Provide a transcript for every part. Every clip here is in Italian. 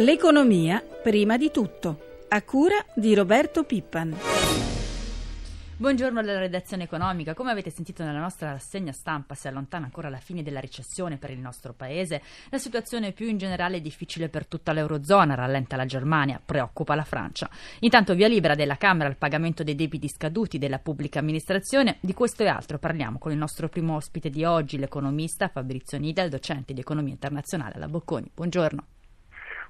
L'economia prima di tutto, a cura di Roberto Pippan. Buongiorno dalla redazione economica. Come avete sentito nella nostra rassegna stampa, si allontana ancora la fine della recessione per il nostro paese. La situazione più in generale è difficile per tutta l'Eurozona, rallenta la Germania, preoccupa la Francia. Intanto via libera della Camera al pagamento dei debiti scaduti della pubblica amministrazione. Di questo e altro parliamo con il nostro primo ospite di oggi, l'economista Fabrizio Nidal, docente di economia internazionale alla Bocconi. Buongiorno.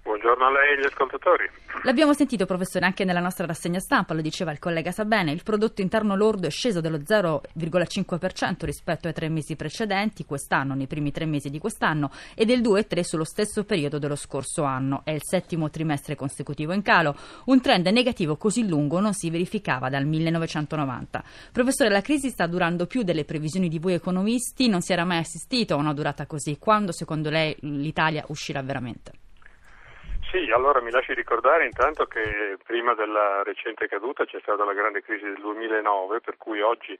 Buongiorno a lei e agli ascoltatori. L'abbiamo sentito, professore, anche nella nostra rassegna stampa, lo diceva il collega Sabene, il prodotto interno lordo è sceso dello 0,5% rispetto ai tre mesi precedenti, quest'anno, nei primi tre mesi di quest'anno, e del 2,3% sullo stesso periodo dello scorso anno. È il settimo trimestre consecutivo in calo. Un trend negativo così lungo non si verificava dal 1990. Professore, la crisi sta durando più delle previsioni di voi economisti, non si era mai assistito a una durata così. Quando, secondo lei, l'Italia uscirà veramente? Sì, allora mi lasci ricordare intanto che prima della recente caduta c'è stata la grande crisi del 2009, per cui oggi,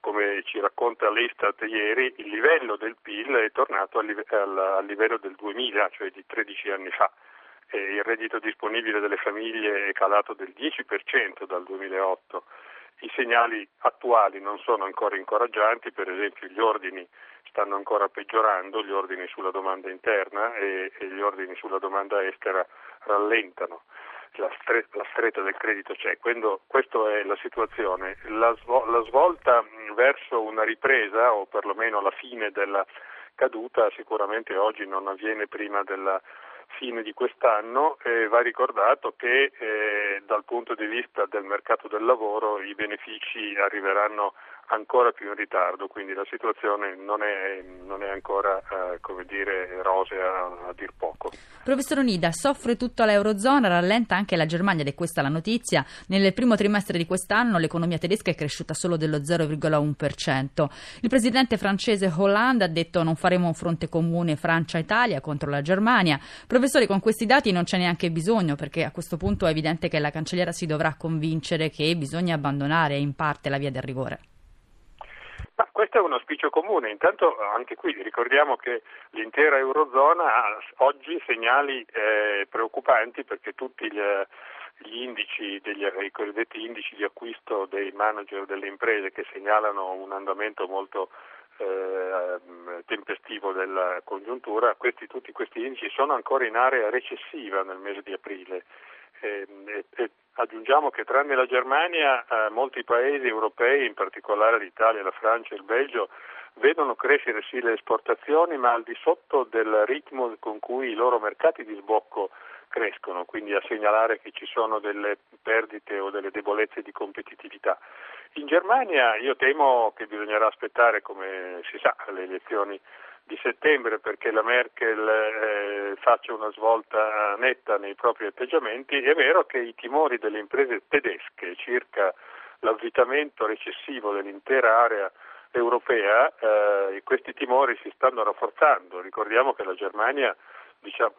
come ci racconta l'Istat ieri, il livello del PIL è tornato al, al, livello del 2000, cioè di 13 anni fa. E il reddito disponibile delle famiglie è calato del 10% dal 2008. I segnali attuali non sono ancora incoraggianti, per esempio gli ordini stanno ancora peggiorando, gli ordini sulla domanda interna e, e gli ordini sulla domanda estera rallentano. La, stre- la stretta del credito c'è, Quando, questa è la situazione. La, svo- la svolta verso una ripresa o perlomeno la fine della caduta sicuramente oggi non avviene prima della fine di quest'anno eh, va ricordato che eh, dal punto di vista del mercato del lavoro i benefici arriveranno ancora più in ritardo, quindi la situazione non è, non è ancora eh, dire, rosea a dir poco. Professor Onida, soffre tutta l'Eurozona, rallenta anche la Germania ed è questa la notizia. Nel primo trimestre di quest'anno l'economia tedesca è cresciuta solo dello 0,1%. Il presidente francese Hollande ha detto non faremo un fronte comune Francia-Italia contro la Germania. Professore, con questi dati non c'è neanche bisogno perché a questo punto è evidente che la cancelliera si dovrà convincere che bisogna abbandonare in parte la via del rigore. Ma questo è un auspicio comune, intanto anche qui ricordiamo che l'intera Eurozona ha oggi segnali eh, preoccupanti perché tutti gli, gli indici, degli, i cosiddetti indici di acquisto dei manager delle imprese che segnalano un andamento molto eh, tempestivo della congiuntura, questi, tutti questi indici sono ancora in area recessiva nel mese di aprile. Eh, e, aggiungiamo che tranne la Germania eh, molti paesi europei, in particolare l'Italia, la Francia e il Belgio, vedono crescere sì le esportazioni ma al di sotto del ritmo con cui i loro mercati di sbocco crescono, quindi a segnalare che ci sono delle perdite o delle debolezze di competitività. In Germania io temo che bisognerà aspettare, come si sa, le elezioni di settembre perché la Merkel eh, faccia una svolta netta nei propri atteggiamenti, è vero che i timori delle imprese tedesche circa l'avvitamento recessivo dell'intera area europea, eh, questi timori si stanno rafforzando. Ricordiamo che la Germania diciamo,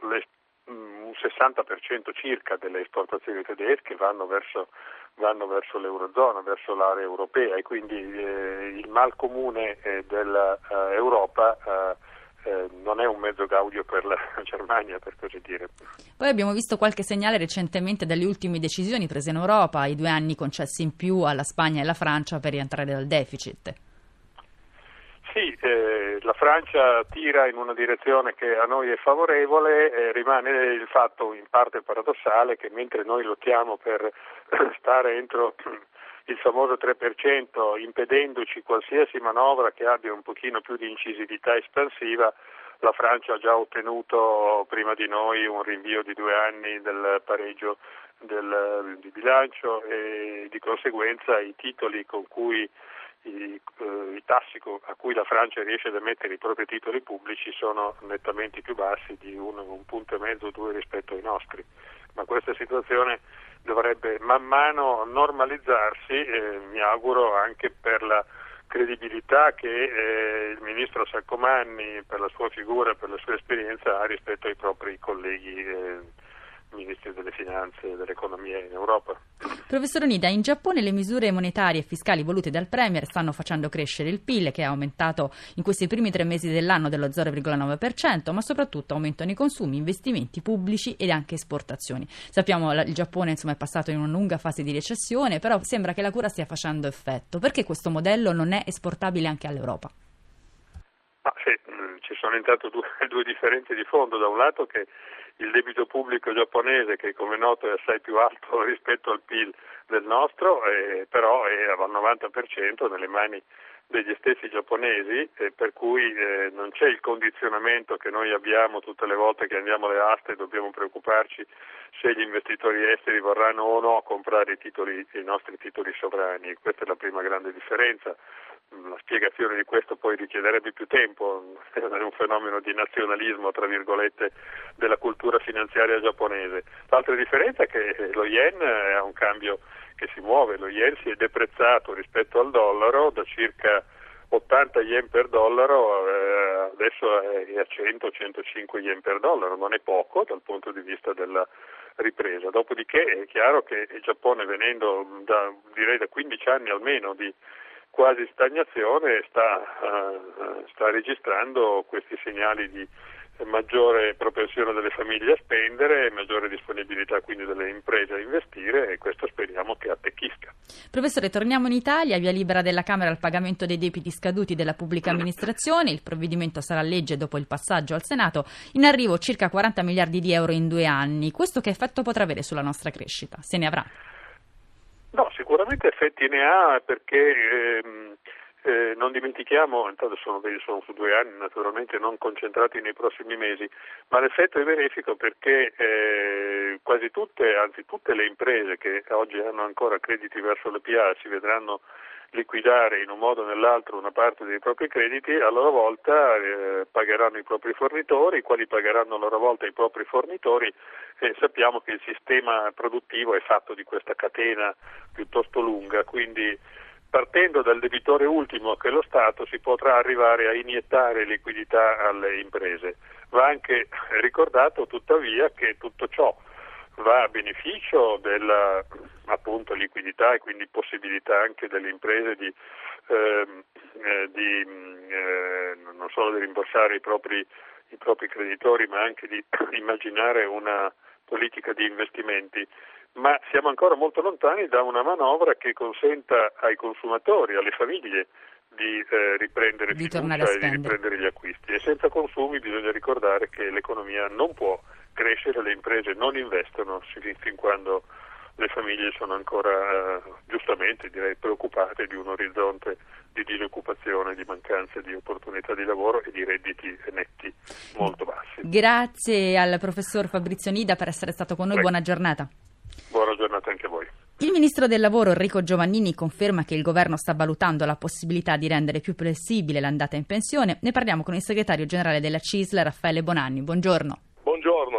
un 60% circa delle esportazioni tedesche vanno verso, vanno verso l'Eurozona, verso l'area europea e quindi eh, il mal comune eh, dell'Europa eh, eh, non è un mezzo gaudio per la Germania, per così dire. Poi abbiamo visto qualche segnale recentemente dalle ultime decisioni prese in Europa, i due anni concessi in più alla Spagna e alla Francia per rientrare dal deficit. Sì, eh, la Francia tira in una direzione che a noi è favorevole, eh, rimane il fatto in parte paradossale che mentre noi lottiamo per stare entro il famoso 3%, impedendoci qualsiasi manovra che abbia un pochino più di incisività espansiva, la Francia ha già ottenuto prima di noi un rinvio di due anni del pareggio del, di bilancio e di conseguenza i titoli con cui i, eh, i tassi a cui la Francia riesce ad emettere i propri titoli pubblici sono nettamente più bassi di un, un punto e mezzo o due rispetto ai nostri. Ma questa situazione dovrebbe man mano normalizzarsi, eh, mi auguro anche per la credibilità che eh, il ministro Saccomanni per la sua figura e per la sua esperienza ha rispetto ai propri colleghi eh, ministri delle finanze e dell'economia in Europa. Professor Onida, in Giappone le misure monetarie e fiscali volute dal Premier stanno facendo crescere il PIL che è aumentato in questi primi tre mesi dell'anno dello 0,9%, ma soprattutto aumentano i consumi, investimenti pubblici ed anche esportazioni. Sappiamo che il Giappone insomma, è passato in una lunga fase di recessione, però sembra che la cura stia facendo effetto. Perché questo modello non è esportabile anche all'Europa? Ah, sì, mm, ci sono intanto due, due differenze di fondo. Da un lato che il debito pubblico giapponese, che come noto è assai più alto rispetto al PIL del nostro, eh, però è al 90% nelle mani degli stessi giapponesi, eh, per cui eh, non c'è il condizionamento che noi abbiamo tutte le volte che andiamo alle aste e dobbiamo preoccuparci se gli investitori esteri vorranno o no comprare i, titoli, i nostri titoli sovrani. Questa è la prima grande differenza la spiegazione di questo poi richiederebbe più tempo, è un fenomeno di nazionalismo, tra virgolette, della cultura finanziaria giapponese. L'altra differenza è che lo yen ha un cambio che si muove, lo yen si è deprezzato rispetto al dollaro da circa 80 yen per dollaro, eh, adesso è a 100-105 yen per dollaro, non è poco dal punto di vista della ripresa. Dopodiché è chiaro che il Giappone venendo da, direi da 15 anni almeno di quasi stagnazione sta, uh, sta registrando questi segnali di maggiore propensione delle famiglie a spendere, maggiore disponibilità quindi delle imprese a investire e questo speriamo che attecchisca. Professore, torniamo in Italia, via libera della Camera al pagamento dei debiti scaduti della pubblica amministrazione, il provvedimento sarà legge dopo il passaggio al Senato, in arrivo circa 40 miliardi di euro in due anni, questo che effetto potrà avere sulla nostra crescita? Se ne avrà? No, sicuramente effetti ne ha perché ehm, eh, non dimentichiamo, intanto sono, sono, su due anni naturalmente non concentrati nei prossimi mesi, ma l'effetto è benefico perché eh, quasi tutte, anzi tutte le imprese che oggi hanno ancora crediti verso le PA si vedranno liquidare in un modo o nell'altro una parte dei propri crediti, a loro volta eh, pagheranno i propri fornitori, i quali pagheranno a loro volta i propri fornitori e sappiamo che il sistema produttivo è fatto di questa catena piuttosto lunga, quindi partendo dal debitore ultimo che è lo Stato si potrà arrivare a iniettare liquidità alle imprese. Va anche ricordato tuttavia che tutto ciò va a beneficio della appunto, liquidità e quindi possibilità anche delle imprese di, ehm, eh, di eh, non solo di rimborsare i propri, i propri creditori ma anche di immaginare una politica di investimenti ma siamo ancora molto lontani da una manovra che consenta ai consumatori, alle famiglie di eh, riprendere di fiducia e di riprendere gli acquisti. E senza consumi bisogna ricordare che l'economia non può crescere, le imprese non investono fin quando le famiglie sono ancora eh, giustamente direi preoccupate di un orizzonte di disoccupazione, di mancanza di opportunità di lavoro e di redditi netti molto bassi. Grazie al professor Fabrizio Nida per essere stato con noi, Prego. buona giornata. Buona giornata anche a voi. Il ministro del lavoro Enrico Giovannini conferma che il governo sta valutando la possibilità di rendere più flessibile l'andata in pensione. Ne parliamo con il segretario generale della CISL, Raffaele Bonanni. Buongiorno. Buongiorno.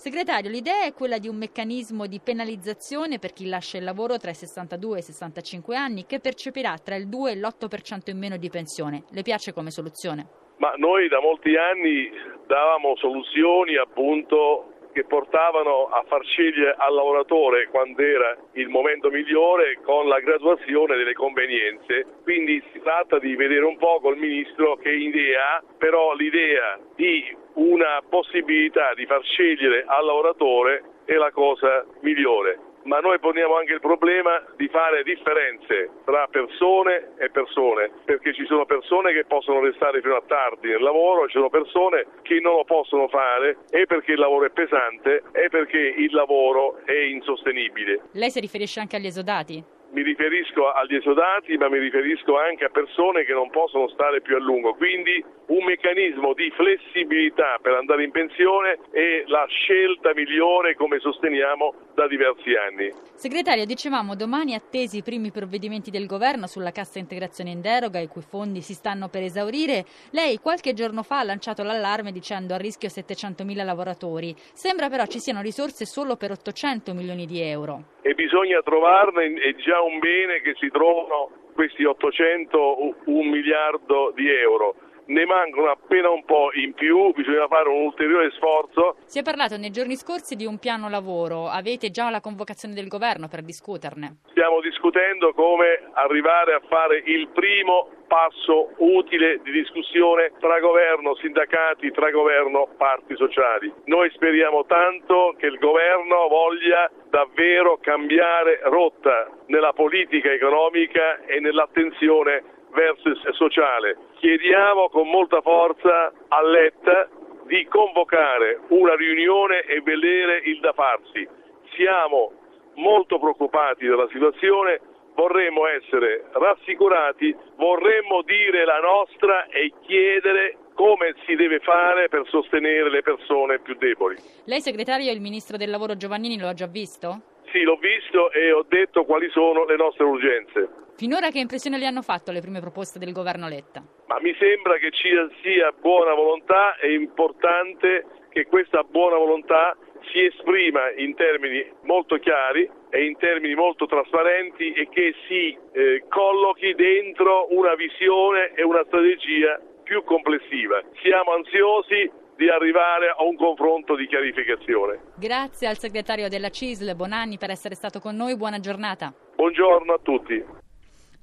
Segretario, l'idea è quella di un meccanismo di penalizzazione per chi lascia il lavoro tra i 62 e i 65 anni che percepirà tra il 2 e l'8% in meno di pensione. Le piace come soluzione? Ma noi da molti anni davamo soluzioni appunto che portavano a far scegliere al lavoratore quando era il momento migliore con la graduazione delle convenienze. Quindi si tratta di vedere un po' col Ministro che idea però l'idea di una possibilità di far scegliere al lavoratore è la cosa migliore ma noi poniamo anche il problema di fare differenze tra persone e persone, perché ci sono persone che possono restare fino a tardi nel lavoro, ci sono persone che non lo possono fare e perché il lavoro è pesante e perché il lavoro è insostenibile. Lei si riferisce anche agli esodati? Mi riferisco agli esodati, ma mi riferisco anche a persone che non possono stare più a lungo. Quindi un meccanismo di flessibilità per andare in pensione è la scelta migliore come sosteniamo da diversi anni. Segretario, dicevamo domani attesi i primi provvedimenti del governo sulla cassa integrazione in deroga, i cui fondi si stanno per esaurire. Lei qualche giorno fa ha lanciato l'allarme dicendo a rischio 700.000 lavoratori. Sembra però ci siano risorse solo per 800 milioni di euro. E bisogna trovarne, è già un bene che si trovano questi 800, un miliardo di euro ne mancano appena un po' in più, bisogna fare un ulteriore sforzo. Si è parlato nei giorni scorsi di un piano lavoro, avete già la convocazione del governo per discuterne? Stiamo discutendo come arrivare a fare il primo passo utile di discussione tra governo, sindacati, tra governo, parti sociali. Noi speriamo tanto che il governo voglia davvero cambiare rotta nella politica economica e nell'attenzione verso il sociale. Chiediamo con molta forza a Letta di convocare una riunione e vedere il da farsi. Siamo molto preoccupati della situazione, vorremmo essere rassicurati, vorremmo dire la nostra e chiedere come si deve fare per sostenere le persone più deboli. Lei segretario e il ministro del lavoro Giovannini lo ha già visto? Sì, l'ho visto e ho detto quali sono le nostre urgenze. Finora che impressione le hanno fatto le prime proposte del governo Letta? Ma mi sembra che ci sia buona volontà, è importante che questa buona volontà si esprima in termini molto chiari e in termini molto trasparenti e che si eh, collochi dentro una visione e una strategia più complessiva. Siamo ansiosi di arrivare a un confronto di chiarificazione. Grazie al segretario della CISL Bonanni per essere stato con noi, buona giornata. Buongiorno a tutti.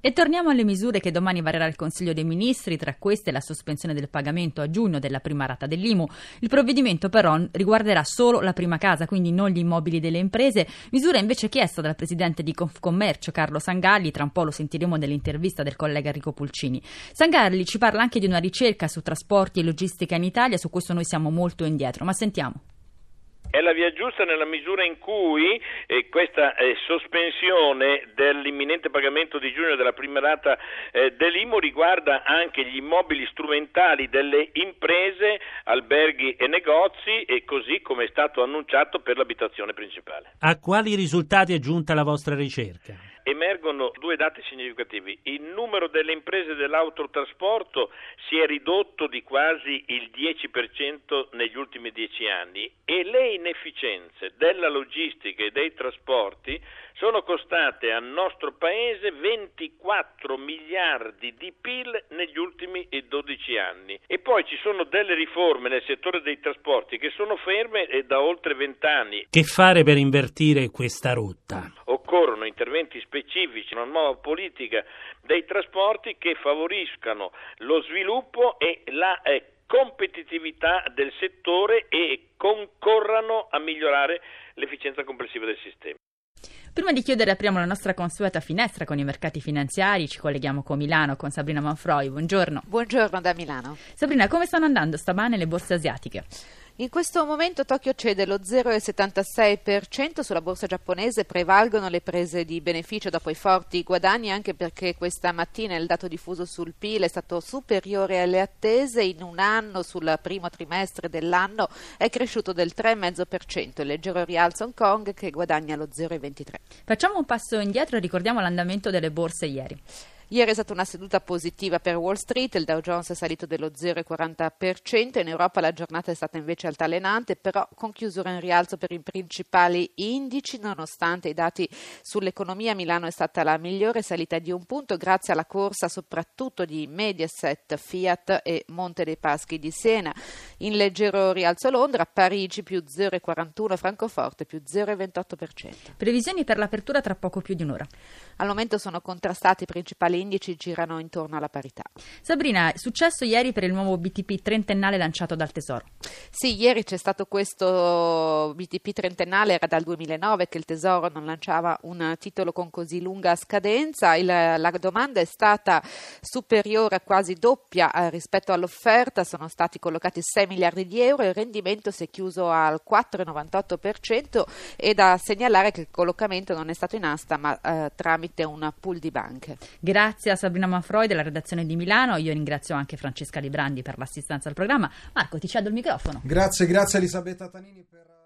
E torniamo alle misure che domani varerà il Consiglio dei Ministri, tra queste la sospensione del pagamento a giugno della prima rata dell'IMU. Il provvedimento però riguarderà solo la prima casa, quindi non gli immobili delle imprese, misura invece chiesta dal presidente di Confcommercio Carlo Sangalli, tra un po' lo sentiremo nell'intervista del collega Enrico Pulcini. Sangalli ci parla anche di una ricerca su trasporti e logistica in Italia, su questo noi siamo molto indietro, ma sentiamo. È la via giusta nella misura in cui eh, questa eh, sospensione dell'imminente pagamento di giugno della prima rata eh, dell'IMU riguarda anche gli immobili strumentali delle imprese, alberghi e negozi e così come è stato annunciato per l'abitazione principale. A quali risultati è giunta la vostra ricerca? Emergono due dati significativi. Il numero delle imprese dell'autotrasporto si è ridotto di quasi il 10% negli ultimi dieci anni e le inefficienze della logistica e dei trasporti sono costate al nostro Paese 24 miliardi di PIL negli ultimi 12 anni. E poi ci sono delle riforme nel settore dei trasporti che sono ferme da oltre 20 anni. Che fare per invertire questa rotta? Occorrono interventi specifici, una nuova politica dei trasporti che favoriscano lo sviluppo e la eh, competitività del settore e concorrano a migliorare l'efficienza complessiva del sistema. Prima di chiudere apriamo la nostra consueta finestra con i mercati finanziari, ci colleghiamo con Milano con Sabrina Manfroi. Buongiorno. Buongiorno da Milano. Sabrina, come stanno andando stamane le borse asiatiche? In questo momento Tokyo cede lo 0,76%, sulla borsa giapponese prevalgono le prese di beneficio dopo i forti guadagni anche perché questa mattina il dato diffuso sul PIL è stato superiore alle attese, in un anno sul primo trimestre dell'anno è cresciuto del 3,5%, il leggero rialzo Hong Kong che guadagna lo 0,23%. Facciamo un passo indietro e ricordiamo l'andamento delle borse ieri. Ieri è stata una seduta positiva per Wall Street, il Dow Jones è salito dello 0,40%, in Europa la giornata è stata invece altalenante, però con chiusura in rialzo per i principali indici, nonostante i dati sull'economia Milano è stata la migliore salita di un punto grazie alla corsa soprattutto di Mediaset, Fiat e Monte dei Paschi di Siena. In leggero rialzo Londra, Parigi più 0,41, Francoforte più 0,28%. Previsioni per l'apertura tra poco più di un'ora. Al momento sono contrastati i principali indici girano intorno alla parità. Sabrina, successo ieri per il nuovo BTP trentennale lanciato dal Tesoro. Sì, ieri c'è stato questo BTP trentennale, era dal 2009 che il Tesoro non lanciava un titolo con così lunga scadenza, il, la domanda è stata superiore a quasi doppia eh, rispetto all'offerta, sono stati collocati 6 miliardi di euro e il rendimento si è chiuso al 4,98% e da segnalare che il collocamento non è stato in asta ma eh, tramite un pool di banche. Grazie Grazie a Sabrina Manfroi della redazione di Milano. Io ringrazio anche Francesca Librandi per l'assistenza al programma. Marco, ti cedo il microfono. Grazie, grazie Elisabetta Tanini per